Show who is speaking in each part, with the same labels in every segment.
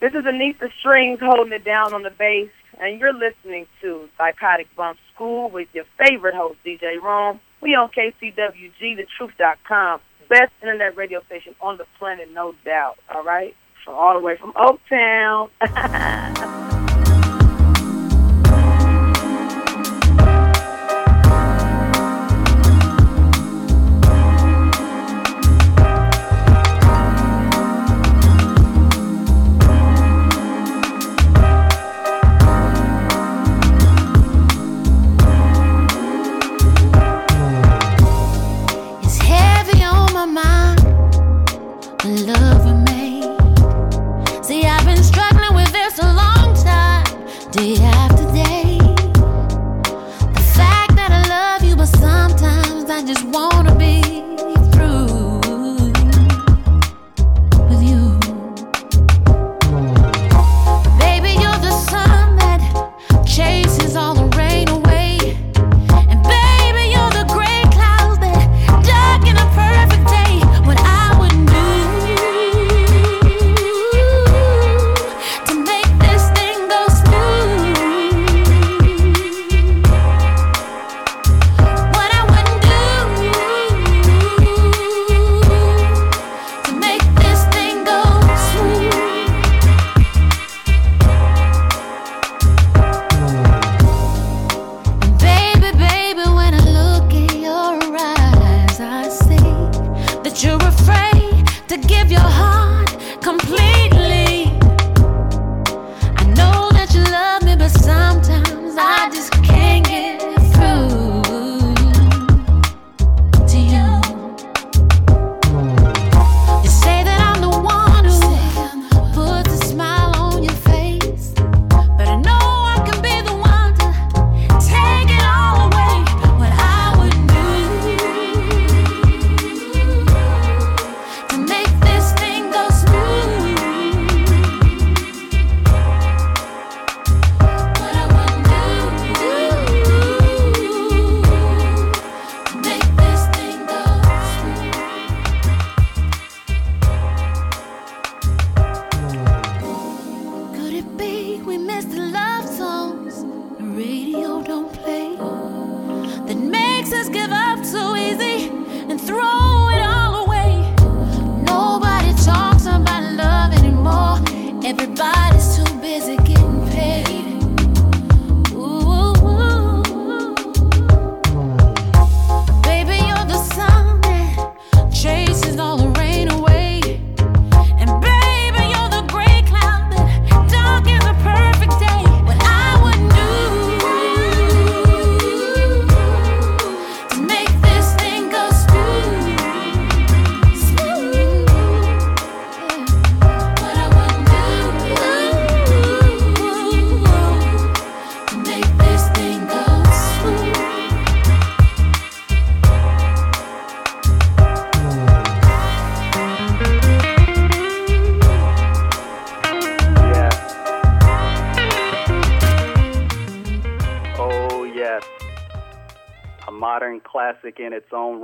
Speaker 1: This is Anissa Strings holding it down on the bass, and you're listening to Psychotic Bump School with your favorite host, DJ Rome. We on KCWG, thetruth.com, best internet radio station on the planet, no doubt. All right? So all the way from Oaktown.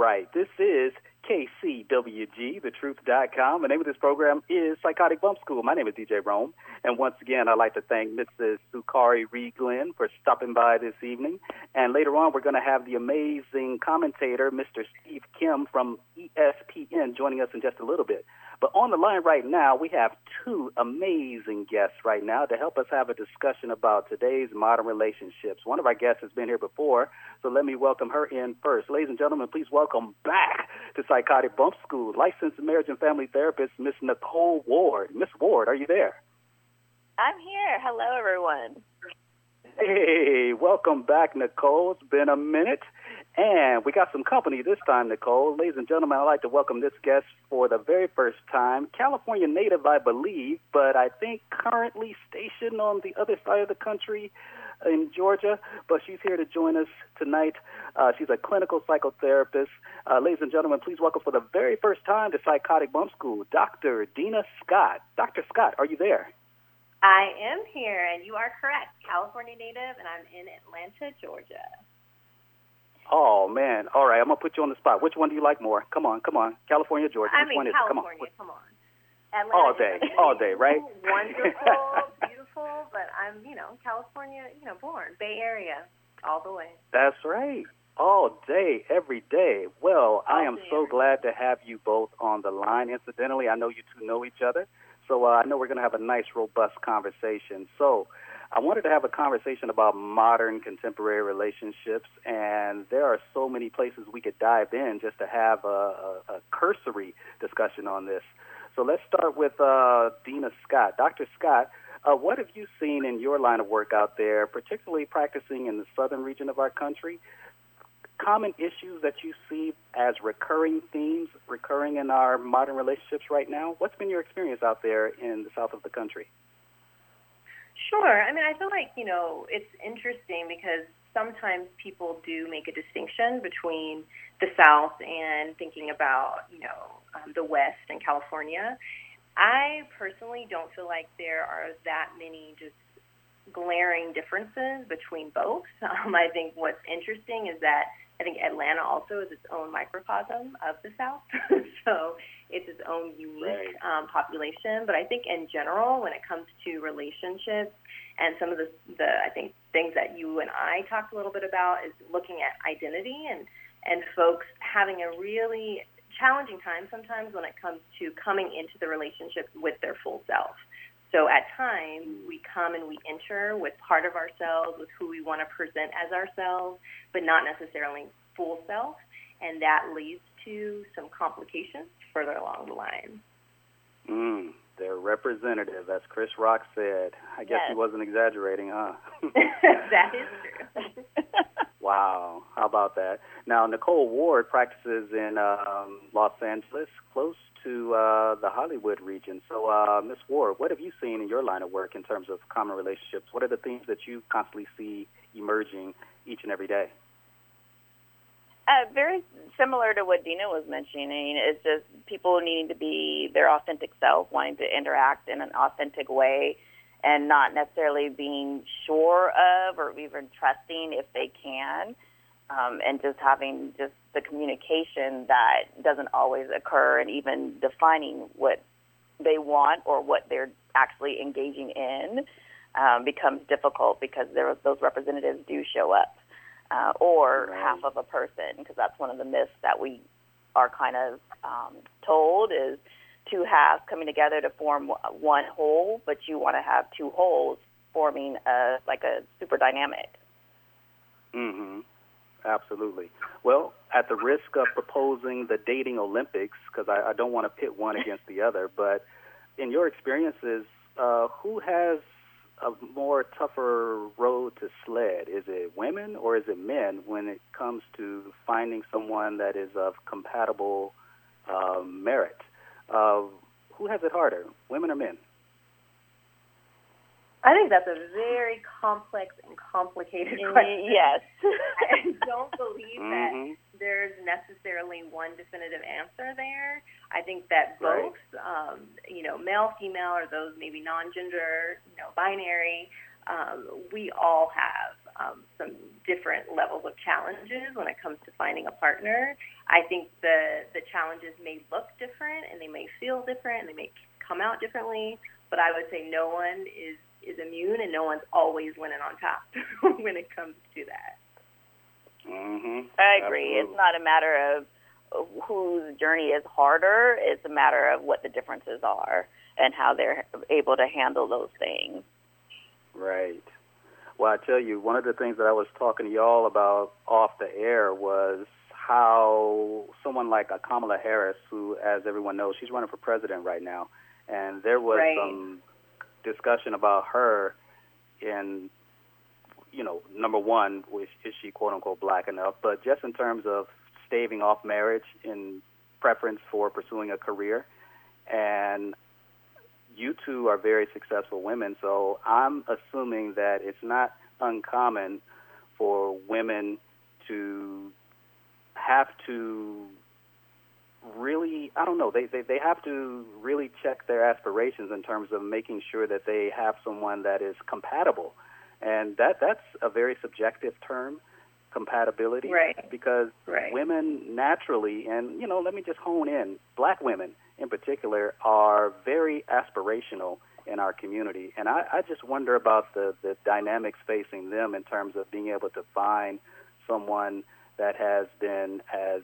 Speaker 2: right. This is KCWG, thetruth.com. The name of this program is Psychotic Bump School. My name is DJ Rome. And once again, I'd like to thank Mrs. Sukari Reed Glenn for stopping by this evening. And later on, we're going to have the amazing commentator, Mr. Steve Kim from ESPN, joining us in just a little bit. But on the line right now, we have two amazing guests right now to help us have a discussion about today's modern relationships. One of our guests has been here before, so let me welcome her in first. Ladies and gentlemen, please welcome back to Psychotic Bump School, licensed marriage and family therapist, Miss Nicole Ward. Miss Ward, are you there?
Speaker 3: I'm here. Hello, everyone.
Speaker 2: Hey, welcome back, Nicole. It's been a minute. And we got some company this time, Nicole. Ladies and gentlemen, I'd like to welcome this guest for the very first time. California native, I believe, but I think currently stationed on the other side of the country in Georgia. But she's here to join us tonight. Uh, she's a clinical psychotherapist. Uh, ladies and gentlemen, please welcome for the very first time to Psychotic Bump School, Dr. Dena Scott. Dr. Scott, are you there?
Speaker 3: I am here, and you are correct. California native, and I'm in Atlanta, Georgia.
Speaker 2: Oh man! All right, I'm gonna put you on the spot. Which one do you like more? Come on, come on. California, Georgia.
Speaker 3: I
Speaker 2: Which
Speaker 3: mean,
Speaker 2: one is
Speaker 3: California.
Speaker 2: it? Come on.
Speaker 3: Come on. Atlanta
Speaker 2: all day, all day, right?
Speaker 3: Wonderful, beautiful, but I'm, you know, California, you know, born Bay Area, all the way.
Speaker 2: That's right. All day, every day. Well, I am
Speaker 3: day,
Speaker 2: so glad to have you both on the line. Incidentally, I know you two know each other, so uh, I know we're to have a nice, robust conversation. So, I wanted to have a conversation about modern, contemporary relationships, and there are so many places we could dive in just to have a, a, a cursory discussion on this. So, let's start with uh, Dena Scott. Dr. Scott, uh, what have you seen in your line of work out there, particularly practicing in the southern region of our country? Common issues that you see as recurring themes, recurring in our modern relationships right now? What's been your experience out there in the south of the country?
Speaker 3: Sure. I mean, I feel like, you know, it's interesting because sometimes people do make a distinction between the South and thinking about, you know, um, the West and California. I personally don't feel like there are that many just glaring differences between both. Um, I think what's interesting is that I think Atlanta also is its own microcosm of the South. so it's its own unique
Speaker 2: Right.
Speaker 3: um, population. But I think in general, when it comes to relationships and some of the, the I think things that you and I talked a little bit about is looking at identity and and folks having a really challenging time sometimes when it comes to coming into the relationship with their full self. So at times we come and we enter with part of ourselves, with who we want to present as ourselves, but not necessarily full self, and that leads to some complications further along the line.
Speaker 2: Mm, they're representative, as Chris Rock said. I guess he wasn't exaggerating, huh?
Speaker 3: that is true.
Speaker 2: wow, how about that? Now, Nicole Ward practices in um, Los Angeles, close to uh, the Hollywood region. So, uh, Miss Ward, what have you seen in your line of work in terms of common relationships? What are the themes that you constantly see emerging each and every day?
Speaker 4: Uh, very similar to what Dena was mentioning. It's just people needing to be their authentic self, wanting to interact in an authentic way, and not necessarily being sure of or even trusting if they can, um, and just having just the communication that doesn't always occur, and even defining what they want or what they're actually engaging in um, becomes difficult because there those representatives do show up uh, or
Speaker 2: Right.
Speaker 4: half of a person, because that's one of the myths that we are kind of um, told is two halves coming together to form one whole, but you want to have two wholes forming a like a super dynamic.
Speaker 2: Mm-hmm. Absolutely. Well, at the risk of proposing the dating Olympics, because I, I don't want to pit one against the other, but in your experiences, uh, who has a more tougher road to sled? Is it women or is it men when it comes to finding someone that is of compatible uh, merit? Uh, who has it harder, women or men?
Speaker 3: I think that's a very complex and complicated question.
Speaker 4: Yes.
Speaker 3: I don't believe that
Speaker 2: hmm
Speaker 3: there's necessarily one definitive answer there. I think that
Speaker 2: Right.
Speaker 3: both, um, you know, male, female, or those maybe non-gender, you know, binary, um, we all have um, some different levels of challenges when it comes to finding a partner. I think the the challenges may look different and they may feel different and they may come out differently, but I would say no one is is immune and no one's always winning on top when it comes to that.
Speaker 2: hmm
Speaker 4: I agree. It's not a matter of whose journey is harder. It's a matter of what the differences are and how they're able to handle those things.
Speaker 2: Right. Well, I tell you, one of the things that I was talking to y'all about off the air was how someone like a Kamala Harris, who, as everyone knows, she's running for president right now, and there was
Speaker 3: Right.
Speaker 2: some discussion about her in, you know, number one, was, is she quote unquote black enough? But just in terms of staving off marriage in preference for pursuing a career, and you two are very successful women, so I'm assuming that it's not uncommon for women to have to really I don't know, they, they they have to really check their aspirations in terms of making sure that they have someone that is compatible. And that that's a very subjective term, compatibility.
Speaker 3: Right.
Speaker 2: Because
Speaker 3: Right.
Speaker 2: women naturally and you know, let me just hone in, black women in particular are very aspirational in our community. And I, I just wonder about the, the dynamics facing them in terms of being able to find someone that has been as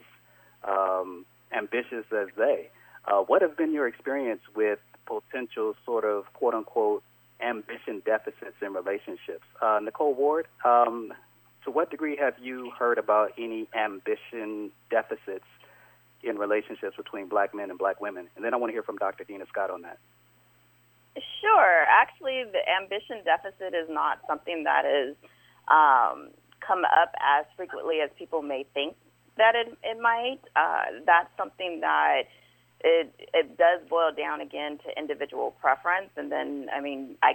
Speaker 2: um, ambitious as they. Uh, what have been your experience with potential sort of quote unquote ambition deficits in relationships? Uh, Nicole Ward, um, to what degree have you heard about any ambition deficits in relationships between black men and black women? And then I want to hear from Dr. Dena Scott on that.
Speaker 4: Sure. Actually, the ambition deficit is not something that is um, come up as frequently as people may think that it, it might. Uh, that's something that it it does boil down again to individual preference. And then, I mean, I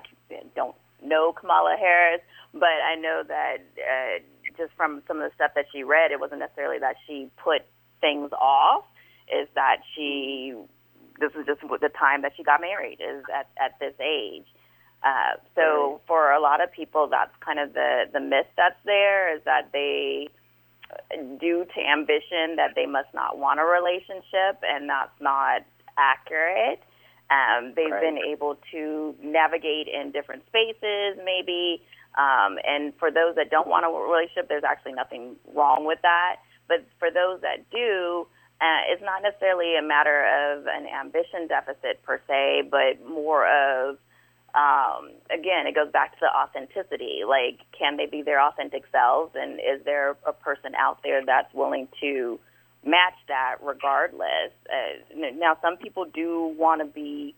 Speaker 4: don't know Kamala Harris, but I know that uh, just from some of the stuff that she read, it wasn't necessarily that she put things off. Is that she? This is just the time that she got married. Is at at this age. Uh, so for a lot of people, that's kind of the the myth that's there is that they due to ambition that they must not want a relationship, and that's not accurate. Um, they've right. been able to navigate in different spaces, maybe. Um, and for those that don't want a relationship, there's actually nothing wrong with that. But for those that do, uh, it's not necessarily a matter of an ambition deficit per se, but more of um, again, it goes back to the authenticity. Like, can they be their authentic selves? And is there a person out there that's willing to match that regardless? Uh, now, some people do want to be,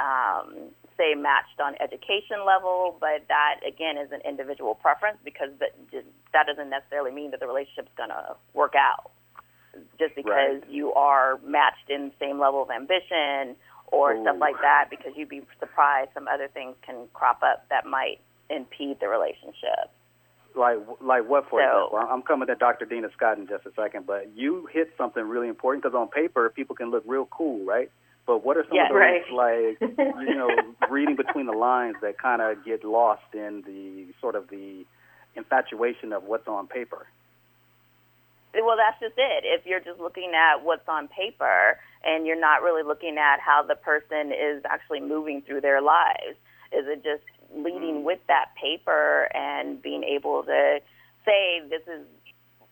Speaker 4: um, say, matched on education level, but that, again, is an individual preference because that, that doesn't necessarily mean that the relationship's going to work out. Just because
Speaker 2: right.
Speaker 4: you are matched in the same level of ambition or
Speaker 2: Ooh.
Speaker 4: stuff like that because you'd be surprised some other things can crop up that might impede the relationship.
Speaker 2: Like like what for
Speaker 4: so,
Speaker 2: example? I'm coming to Dr. Dena Scott in just a second, but you hit something really important because on paper people can look real cool, right? But what are some
Speaker 4: yeah,
Speaker 2: of those
Speaker 3: right.
Speaker 2: like you know reading between the lines that kind of get lost in the sort of the infatuation of what's on paper?
Speaker 4: Well, that's just it. If you're just looking at what's on paper and you're not really looking at how the person is actually moving through their lives, is it just leading
Speaker 2: Mm.
Speaker 4: with that paper and being able to say, this is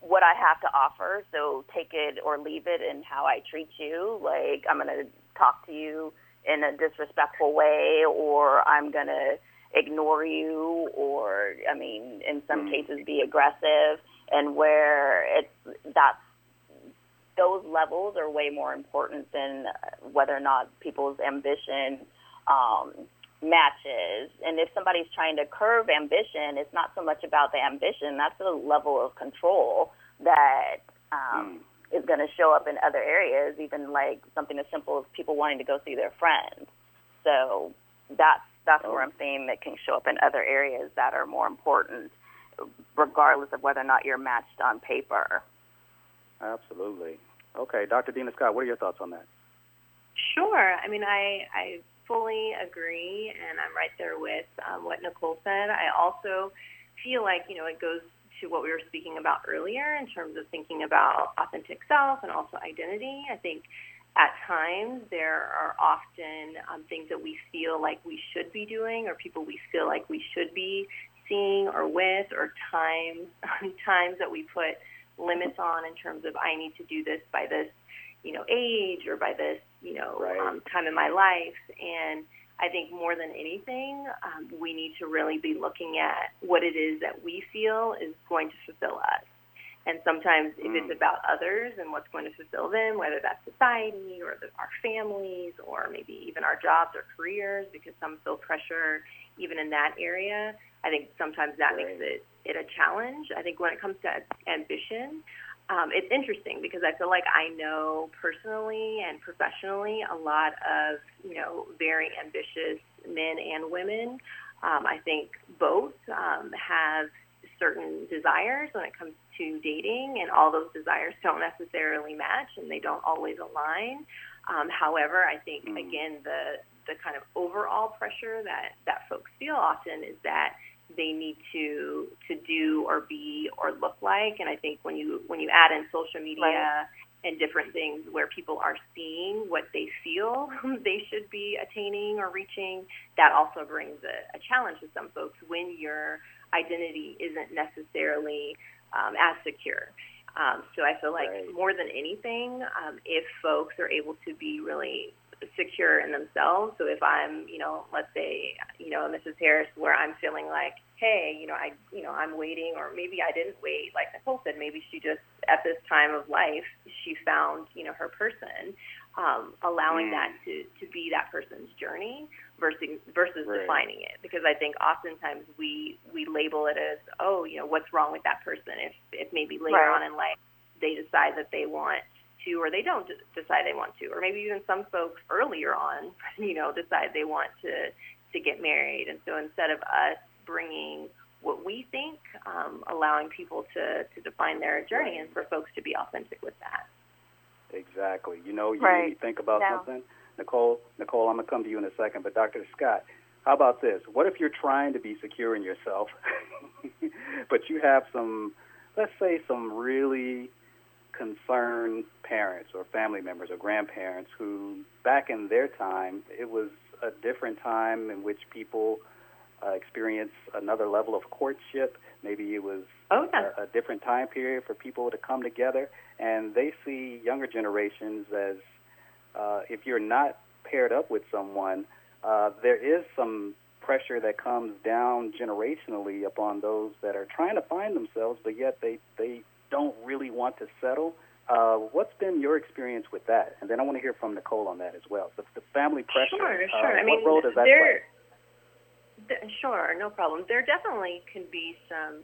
Speaker 4: what I have to offer, so take it or leave it and how I treat you. Like, I'm going to talk to you in a disrespectful way, or I'm going to ignore you, or, I mean, in some
Speaker 2: Mm.
Speaker 4: cases, be aggressive and where it's that's those levels are way more important than whether or not people's ambition um, matches. And if somebody's trying to curb ambition, it's not so much about the ambition; that's the level of control that um,
Speaker 2: Mm.
Speaker 4: is going to show up in other areas, even like something as simple as people wanting to go see their friends. So that's that's
Speaker 2: Oh.
Speaker 4: where I'm saying that can show up in other areas that are more important regardless of whether or not you're matched on paper.
Speaker 2: Absolutely. Okay, Dr. Dena Scott, what are your thoughts on that?
Speaker 3: Sure. I mean, I I fully agree, and I'm right there with um, what Nicole said. I also feel like you know it goes to what we were speaking about earlier in terms of thinking about authentic self and also identity. I think at times there are often um, things that we feel like we should be doing, or people we feel like we should be seeing or with, or times times that we put limits on in terms of I need to do this by this, you know, age or by this, you know,
Speaker 2: Right.
Speaker 3: um, time in my life. And I think more than anything, um, we need to really be looking at what it is that we feel is going to fulfill us. And sometimes if
Speaker 2: Mm.
Speaker 3: it's about others and what's going to fulfill them, whether that's society or the, our families or maybe even our jobs or careers, because some feel pressure even in that area, I think sometimes that
Speaker 2: Right.
Speaker 3: makes it, it a challenge. I think when it comes to ambition, um, it's interesting because I feel like I know personally and professionally a lot of you know very ambitious men and women. Um, I think both um, have certain desires when it comes to dating, and all those desires don't necessarily match and they don't always align. Um, however, I think
Speaker 2: Mm.
Speaker 3: again the the kind of overall pressure that that folks feel often is that they need to to do or be or look like and i think when you when you add in social media and different things where people are seeing what they feel they should be attaining or reaching, that also brings a, a challenge to some folks when your identity isn't necessarily um, as secure. Um, so I feel like
Speaker 2: right.
Speaker 3: more than anything, um, if folks are able to be really secure in themselves. So if I'm, you know, let's say, you know, Mrs. Harris, where I'm feeling like, hey, you know, I, you know, I'm waiting, or maybe I didn't wait. Like Nicole said, maybe she just at this time of life she found, you know, her person. Um, allowing
Speaker 2: Mm.
Speaker 3: that to to be that person's journey versus versus
Speaker 2: Right.
Speaker 3: defining it because I think oftentimes we we label it as oh you know what's wrong with that person if if maybe later
Speaker 4: Right.
Speaker 3: on in life they decide that they want to or they don't decide they want to or maybe even some folks earlier on you know decide they want to to get married and so instead of us bringing what we think um, allowing people to to define their journey and for folks to be authentic with that
Speaker 2: Exactly. You know, you
Speaker 4: Right.
Speaker 2: made me think about
Speaker 4: Now-
Speaker 2: something. Nicole, Nicole, I'm gonna come to you in a second, but Dr. Scott, how about this? What if you're trying to be secure in yourself, but you have some, let's say, some really concerned parents or family members or grandparents who, back in their time, it was a different time in which people uh, experienced another level of courtship. Maybe it was
Speaker 3: oh yeah
Speaker 2: a, a different time period for people to come together, and they see younger generations as uh, if you're not paired up with someone, uh, there is some pressure that comes down generationally upon those that are trying to find themselves, but yet they they don't really want to settle. Uh, what's been your experience with that? And then I want to hear from Nicole on that as well. The, the family pressure.
Speaker 3: Sure,
Speaker 2: uh,
Speaker 3: sure. I mean,
Speaker 2: what role does that
Speaker 3: there,
Speaker 2: play?
Speaker 3: th- sure, no problem. There definitely can be some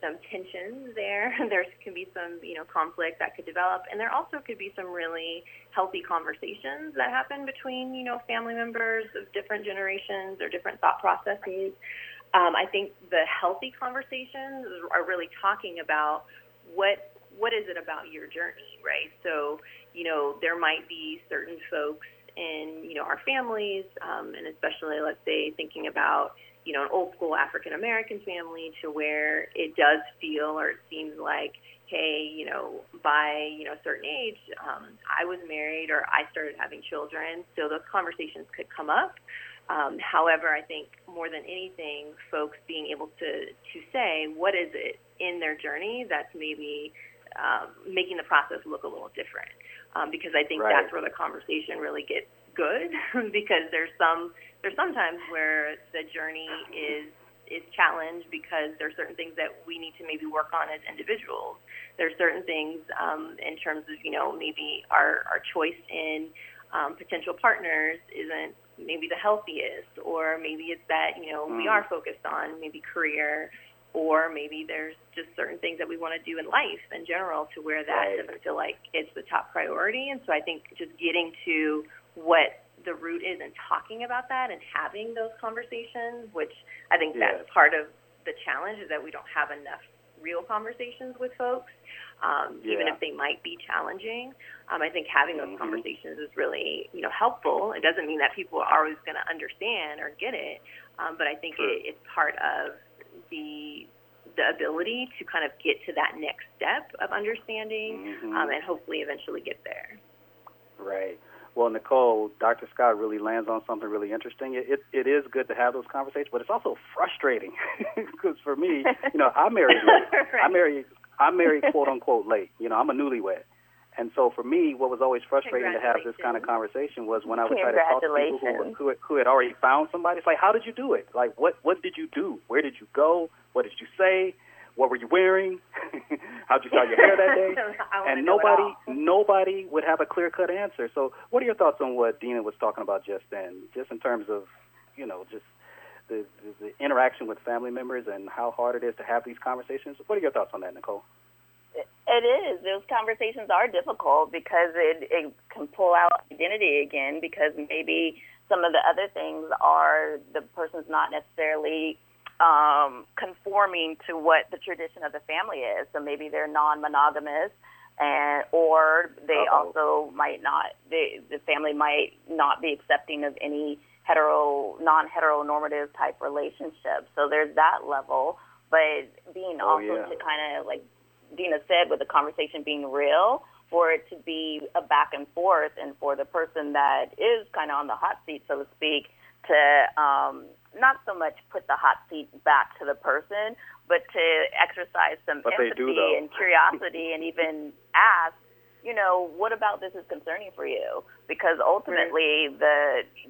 Speaker 3: some tensions there. there can be some you know conflict that could develop, and there also could be some really healthy conversations that happen between you know family members of different generations or different thought processes. Um, I think the healthy conversations are really talking about what what is it about your journey, right? So, you know, there might be certain folks in, you know, our families, um, and especially, let's say, thinking about, you know, an old school African American family to where it does feel or it seems like, hey, you know, by, you know, a certain age, um, I was married or I started having children. So those conversations could come up. Um, however, I think more than anything, folks being able to, to say, what is it in their journey that's maybe um, making the process look a little different. Um, because I think
Speaker 2: Right.
Speaker 3: that's where the conversation really gets good. because there's some there's sometimes where the journey is is challenged because there's certain things that we need to maybe work on as individuals. There's certain things um, in terms of you know maybe our our choice in um, potential partners isn't maybe the healthiest, or maybe it's that you know we
Speaker 2: Mm.
Speaker 3: are focused on maybe career or maybe there's just certain things that we want to do in life in general to where that
Speaker 2: Right.
Speaker 3: doesn't feel like it's the top priority. And so I think just getting to what the root is and talking about that and having those conversations, which I think
Speaker 2: Yes.
Speaker 3: that's part of the challenge is that we don't have enough real conversations with folks, um, even if they might be challenging. Um, I think having those
Speaker 2: Mhm.
Speaker 3: conversations is really, you know, helpful. It doesn't mean that people are always going to understand or get it, um, but I think
Speaker 2: True.
Speaker 3: it, it's part of the the ability to kind of get to that next step of understanding
Speaker 2: Mhm.
Speaker 3: um, and hopefully eventually get there.
Speaker 2: Right. Well, Nicole, Dr. Scott really lands on something really interesting. It, it, it is good to have those conversations, but it's also frustrating because for me, you know, I married late. I married, I married quote unquote late. You know, I'm a newlywed. And so for me, what was always frustrating to have this kind of conversation was when I would try to talk to people who, were, who, who had already found somebody. It's like, how did you do it? Like, what what did you do? Where did you go? What did you say? What were you wearing? How'd you style your hair that day? And nobody nobody would have a clear cut answer. So, what are your thoughts on what Dena was talking about just then, just in terms of, you know, just the, the, the interaction with family members and how hard it is to have these conversations? What are your thoughts on that, Nicole?
Speaker 4: It is. Those conversations are difficult because it, it can pull out identity again because maybe some of the other things are the person's not necessarily um, conforming to what the tradition of the family is. So maybe they're non-monogamous, and or they
Speaker 2: Uh-oh.
Speaker 4: also might not. They, the family might not be accepting of any hetero, non-heteronormative type relationship. So there's that level. But being
Speaker 2: Oh,
Speaker 4: also
Speaker 2: yeah.
Speaker 4: to kind of like Dena said, with the conversation being real, for it to be a back and forth, and for the person that is kind of on the hot seat, so to speak, to um, not so much put the hot seat back to the person, but to exercise some
Speaker 2: but
Speaker 4: empathy
Speaker 2: do,
Speaker 4: and curiosity, and even ask, you know, what about this is concerning for you? Because ultimately, right. the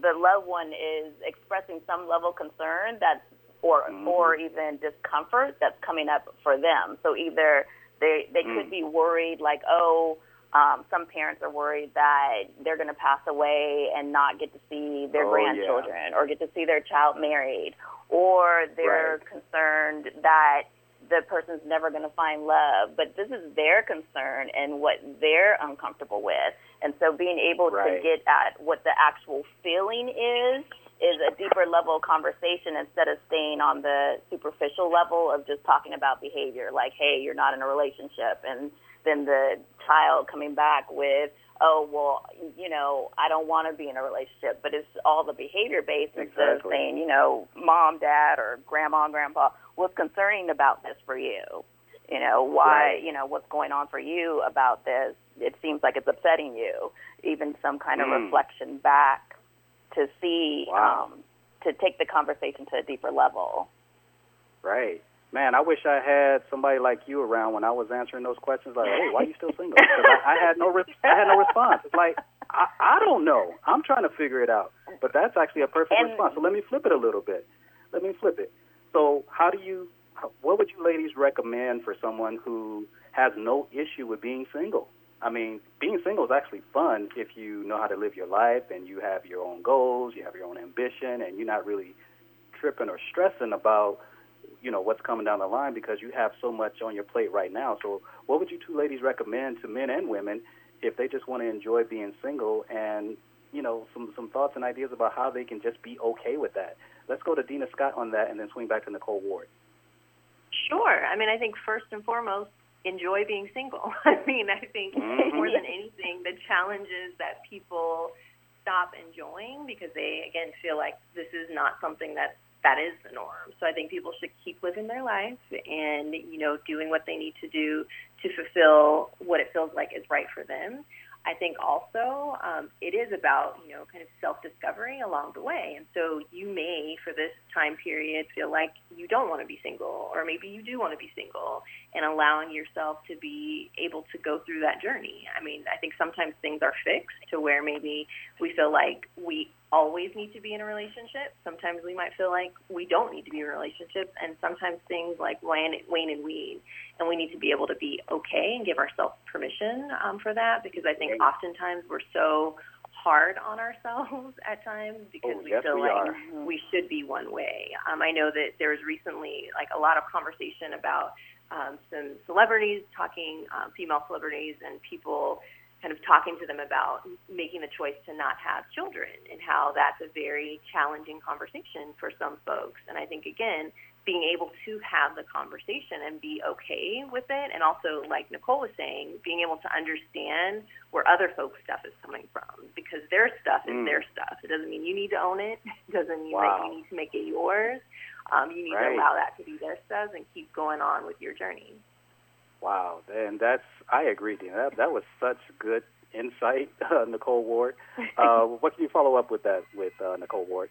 Speaker 4: the loved one is expressing some level of concern that's or
Speaker 2: mm-hmm.
Speaker 4: or even discomfort that's coming up for them. So either they they
Speaker 2: mm.
Speaker 4: could be worried like, oh, um, some parents are worried that they're going to pass away and not get to see their
Speaker 2: oh,
Speaker 4: grandchildren
Speaker 2: yeah.
Speaker 4: or get to see their child married, or they're
Speaker 2: right.
Speaker 4: concerned that the person's never going to find love. But this is their concern and what they're uncomfortable with. And so being able
Speaker 2: right.
Speaker 4: to get at what the actual feeling is is a deeper level conversation instead of staying on the superficial level of just talking about behavior like hey you're not in a relationship and then the child coming back with oh well you know i don't want to be in a relationship but it's all the behavior based instead of
Speaker 2: exactly.
Speaker 4: saying you know mom dad or grandma and grandpa what's concerning about this for you you know why
Speaker 2: Right.
Speaker 4: you know what's going on for you about this it seems like it's upsetting you even some kind of
Speaker 2: Mm.
Speaker 4: reflection back to see
Speaker 2: Wow.
Speaker 4: um to take the conversation to a deeper level
Speaker 2: Right. Man, I wish I had somebody like you around when I was answering those questions. Like, hey, why are you still single? Because I, I had no, re- I had no response. It's like I, I don't know. I'm trying to figure it out. But that's actually a perfect
Speaker 4: And-
Speaker 2: response. So let me flip it a little bit. Let me flip it. So how do you? What would you ladies recommend for someone who has no issue with being single? I mean, being single is actually fun if you know how to live your life and you have your own goals, you have your own ambition, and you're not really tripping or stressing about you know what's coming down the line because you have so much on your plate right now. So, what would you two ladies recommend to men and women if they just want to enjoy being single and you know some some thoughts and ideas about how they can just be okay with that? Let's go to Dena Scott on that, and then swing back to Nicole Ward.
Speaker 3: Sure. I mean, I think first and foremost, enjoy being single. I mean, I think
Speaker 2: Mhm.
Speaker 3: more than anything, the challenges that people stop enjoying because they, again, feel like this is not something that that is the norm. So I think people should keep living their life and, you know, doing what they need to do to fulfill what it feels like is right for them. I think also um, it is about, you know, kind of self discovery along the way. And so you may, for this time period, feel like you don't want to be single, or maybe you do want to be single, and allowing yourself to be able to go through that journey. I mean, I think sometimes things are fixed to where maybe we feel like we always need to be in a relationship. Sometimes we might feel like we don't need to be in a relationship, and sometimes things like wane, wane and weed, and we need to be able to be okay and give ourselves permission um, for that because I think oftentimes we're so hard on ourselves at times because
Speaker 2: Oh,
Speaker 3: we
Speaker 2: yes,
Speaker 3: feel
Speaker 2: we
Speaker 3: like
Speaker 2: are.
Speaker 3: we should be one way. Um, I know that there was recently like a lot of conversation about um, some celebrities talking, um, female celebrities, and people kind of talking to them about making the choice to not have children and how that's a very challenging conversation for some folks. And I think, again, being able to have the conversation and be okay with it, and also, like Nicole was saying, being able to understand where other folks' stuff is coming from because their stuff is
Speaker 2: Mm.
Speaker 3: their stuff. It doesn't mean you need to own it, it doesn't mean
Speaker 2: Wow.
Speaker 3: that you need to make it yours. Um, you need
Speaker 2: Right.
Speaker 3: to allow that to be their stuff and keep going on with your journey.
Speaker 2: Wow, and that's I agree, Dena. That that was such good insight, uh, Nicole Ward. Uh, what can you follow up with that with uh, Nicole Ward?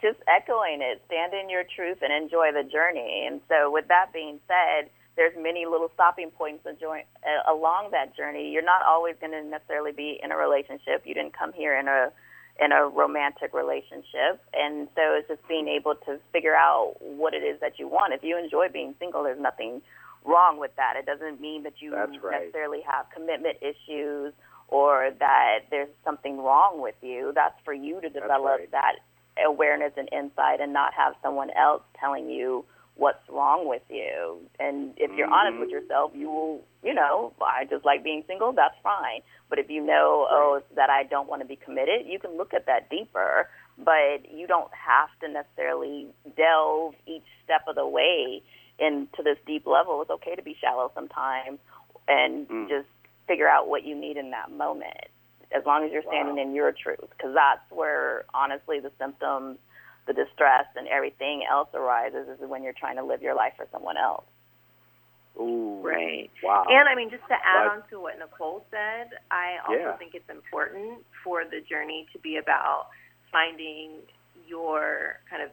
Speaker 4: just echoing it stand in your truth and enjoy the journey and so with that being said there's many little stopping points uh, along that journey you're not always going to necessarily be in a relationship you didn't come here in a in a romantic relationship and so it's just being able to figure out what it is that you want if you enjoy being single there's nothing wrong with that it doesn't mean that you
Speaker 2: right.
Speaker 4: necessarily have commitment issues or that there's something wrong with you that's for you to develop
Speaker 2: right.
Speaker 4: that awareness and insight and not have someone else telling you what's wrong with you. And if you're honest with
Speaker 2: Mhm.
Speaker 4: yourself, you will, you know, I just like being single, that's fine. But if you know, oh, it's that I don't want to be committed, you can look at that deeper. But you don't have to necessarily delve each step of the way into this deep level. It's okay to be shallow sometimes and
Speaker 2: Mm.
Speaker 4: just figure out what you need in that moment as long as you're standing
Speaker 2: Wow.
Speaker 4: in your truth because that's where honestly the symptoms the distress and everything else arises is when you're trying to live your life for someone else
Speaker 2: Ooh,
Speaker 3: Right.
Speaker 2: Wow.
Speaker 3: And I mean, just to add
Speaker 2: Right.
Speaker 3: on to what Nicole said, I also
Speaker 2: Yeah.
Speaker 3: think it's important for the journey to be about finding your kind of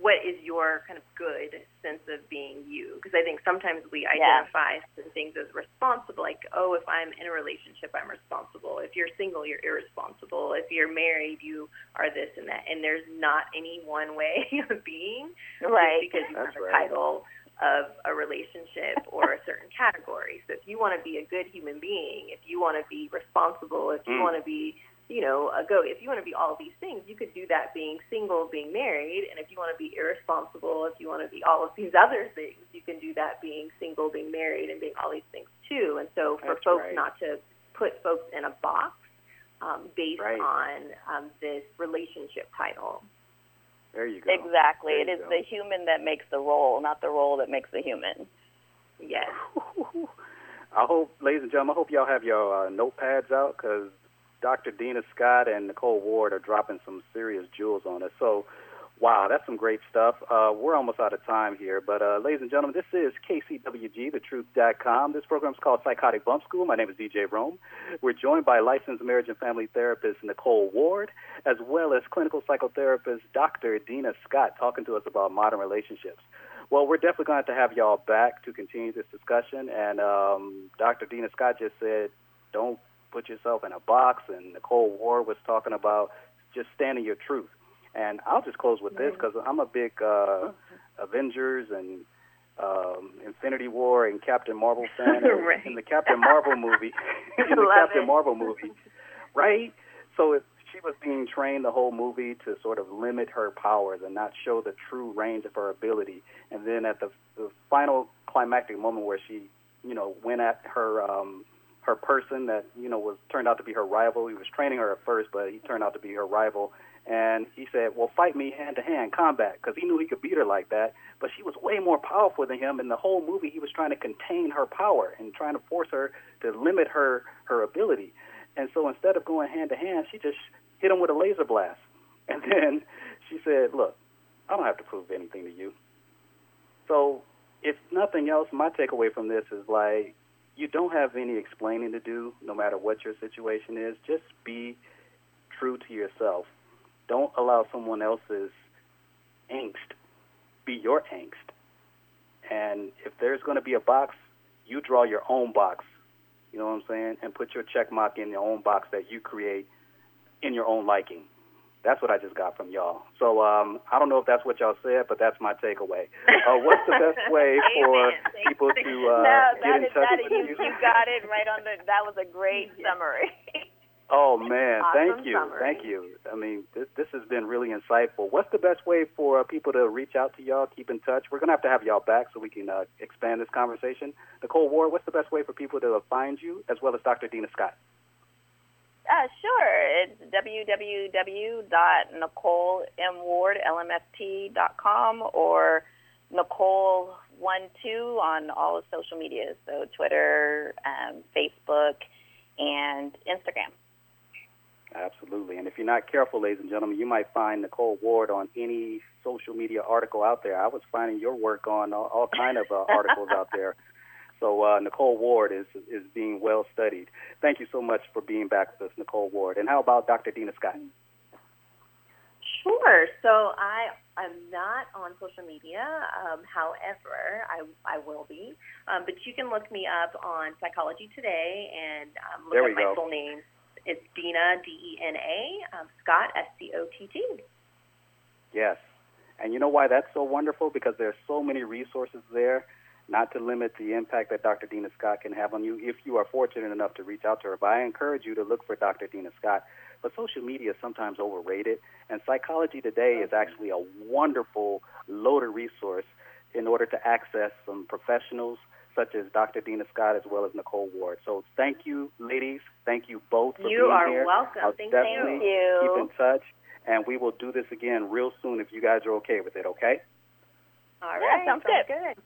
Speaker 3: what is your kind of good sense of being you. Because I think sometimes we identify certain things as responsible, like, oh, if I'm in a relationship, I'm responsible. If you're single, you're irresponsible. If you're married, you are this and that. And there's not any one way of being
Speaker 4: Right.
Speaker 3: because you
Speaker 2: That's
Speaker 3: have a title of a relationship or a certain category. So if you want to be a good human being, if you want to be responsible, if you
Speaker 2: Mm.
Speaker 3: want to be, you know, a go, if you want to be all these things, you could do that being single, being married, and if you want to be irresponsible, if you want to be all of these other things, you can do that being single, being married, and being all these things too. And so for
Speaker 2: That's
Speaker 3: folks
Speaker 2: right.
Speaker 3: not to put folks in a box um, based
Speaker 2: Right.
Speaker 3: on um, this relationship title.
Speaker 2: there you go.
Speaker 4: Exactly.
Speaker 2: There
Speaker 4: It
Speaker 2: you
Speaker 4: is
Speaker 2: go.
Speaker 4: the human that makes the role, not the role that makes the human.
Speaker 3: Yes.
Speaker 2: I hope, ladies and gentlemen, I hope y'all have your uh, notepads out because Dr. Dena Scott and Nicole Ward are dropping some serious jewels on us. So, wow, that's some great stuff. Uh, we're almost out of time here, but uh, ladies and gentlemen, this is KCWG, thetruth.com. This program is called Psychotic Bump School. My name is DJ Rome. We're joined by licensed marriage and family therapist Nicole Ward, as well as clinical psychotherapist Dr. Dena Scott, talking to us about modern relationships. Well, we're definitely going to have to have y'all back to continue this discussion. And um, Dr. Dena Scott just said, don't put yourself in a box. And the Nicole Ward was talking about just standing your truth. And I'll just close with this because I'm a big uh, Avengers and um, Infinity War and Captain Marvel fan. And
Speaker 3: Right.
Speaker 2: In the Captain Marvel movie, in the
Speaker 3: Love
Speaker 2: Captain
Speaker 3: it.
Speaker 2: Marvel movie, right? So if she was being trained the whole movie to sort of limit her powers and not show the true range of her ability. And then at the, the final climactic moment where she, you know, went at her um, her person that you know was turned out to be her rival. He was training her at first, but he turned out to be her rival. And he said, "Well, fight me hand to hand combat," because he knew he could beat her like that. But she was way more powerful than him. And the whole movie, he was trying to contain her power and trying to force her to limit her her ability. And so instead of going hand to hand, she just hit him with a laser blast. And then she said, Look, I don't have to prove anything to you. So, if nothing else, my takeaway from this is like, you don't have any explaining to do, no matter what your situation is. Just be true to yourself. Don't allow someone else's angst be your angst. And if there's going to be a box, you draw your own box. You know what I'm saying? And put your check mark in your own box that you create in your own liking. That's what I just got from y'all. So um, I don't know if that's what y'all said, but that's my takeaway. Uh, what's the best way for people to uh,
Speaker 4: no,
Speaker 2: get in
Speaker 4: is
Speaker 2: touch with you?
Speaker 4: you got it right on the. That was a great summary.
Speaker 2: Oh man,
Speaker 3: Awesome
Speaker 2: thank you,
Speaker 3: summary.
Speaker 2: thank you. I mean, this this has been really insightful. What's the best way for uh, people to reach out to y'all, keep in touch? We're gonna have to have y'all back so we can uh, expand this conversation. Nicole Ward, what's the best way for people to find you, as well as Dr. Dena Scott?
Speaker 4: Uh, sure. It's www.nicolemwardlmft.com or Nicole12 on all of social media, so Twitter, um, Facebook, and Instagram.
Speaker 2: Absolutely. And if you're not careful, ladies and gentlemen, you might find Nicole Ward on any social media article out there. I was finding your work on all, all kind of uh, articles out there. So uh, Nicole Ward is is being well studied. Thank you so much for being back with us, Nicole Ward. And how about Dr. Dena Scott?
Speaker 3: Sure. So I am not on social media. Um, however, I I will be. Um, but you can look me up on Psychology Today and um, look
Speaker 2: we
Speaker 3: my
Speaker 2: go.
Speaker 3: full name. It's Dena D E N A um, Scott S C O T T.
Speaker 2: Yes. And you know why that's so wonderful? Because there's so many resources there, not to limit the impact that Dr. Dena Scott can have on you if you are fortunate enough to reach out to her. But I encourage you to look for Dr. Dena Scott. But social media is sometimes overrated, and Psychology Today is actually a wonderful, loaded resource in order to access some professionals such as Dr. Dena Scott as well as Nicole Ward. So thank you, ladies. Thank you both for
Speaker 3: You
Speaker 2: being
Speaker 3: are
Speaker 2: here.
Speaker 3: welcome.
Speaker 2: I'll
Speaker 3: Thank
Speaker 2: definitely
Speaker 4: you.
Speaker 2: keep in touch, and we will do this again real soon if you guys are okay with it, okay?
Speaker 3: All
Speaker 4: Yeah,
Speaker 3: right.
Speaker 4: sounds
Speaker 3: sounds
Speaker 4: good.
Speaker 3: good.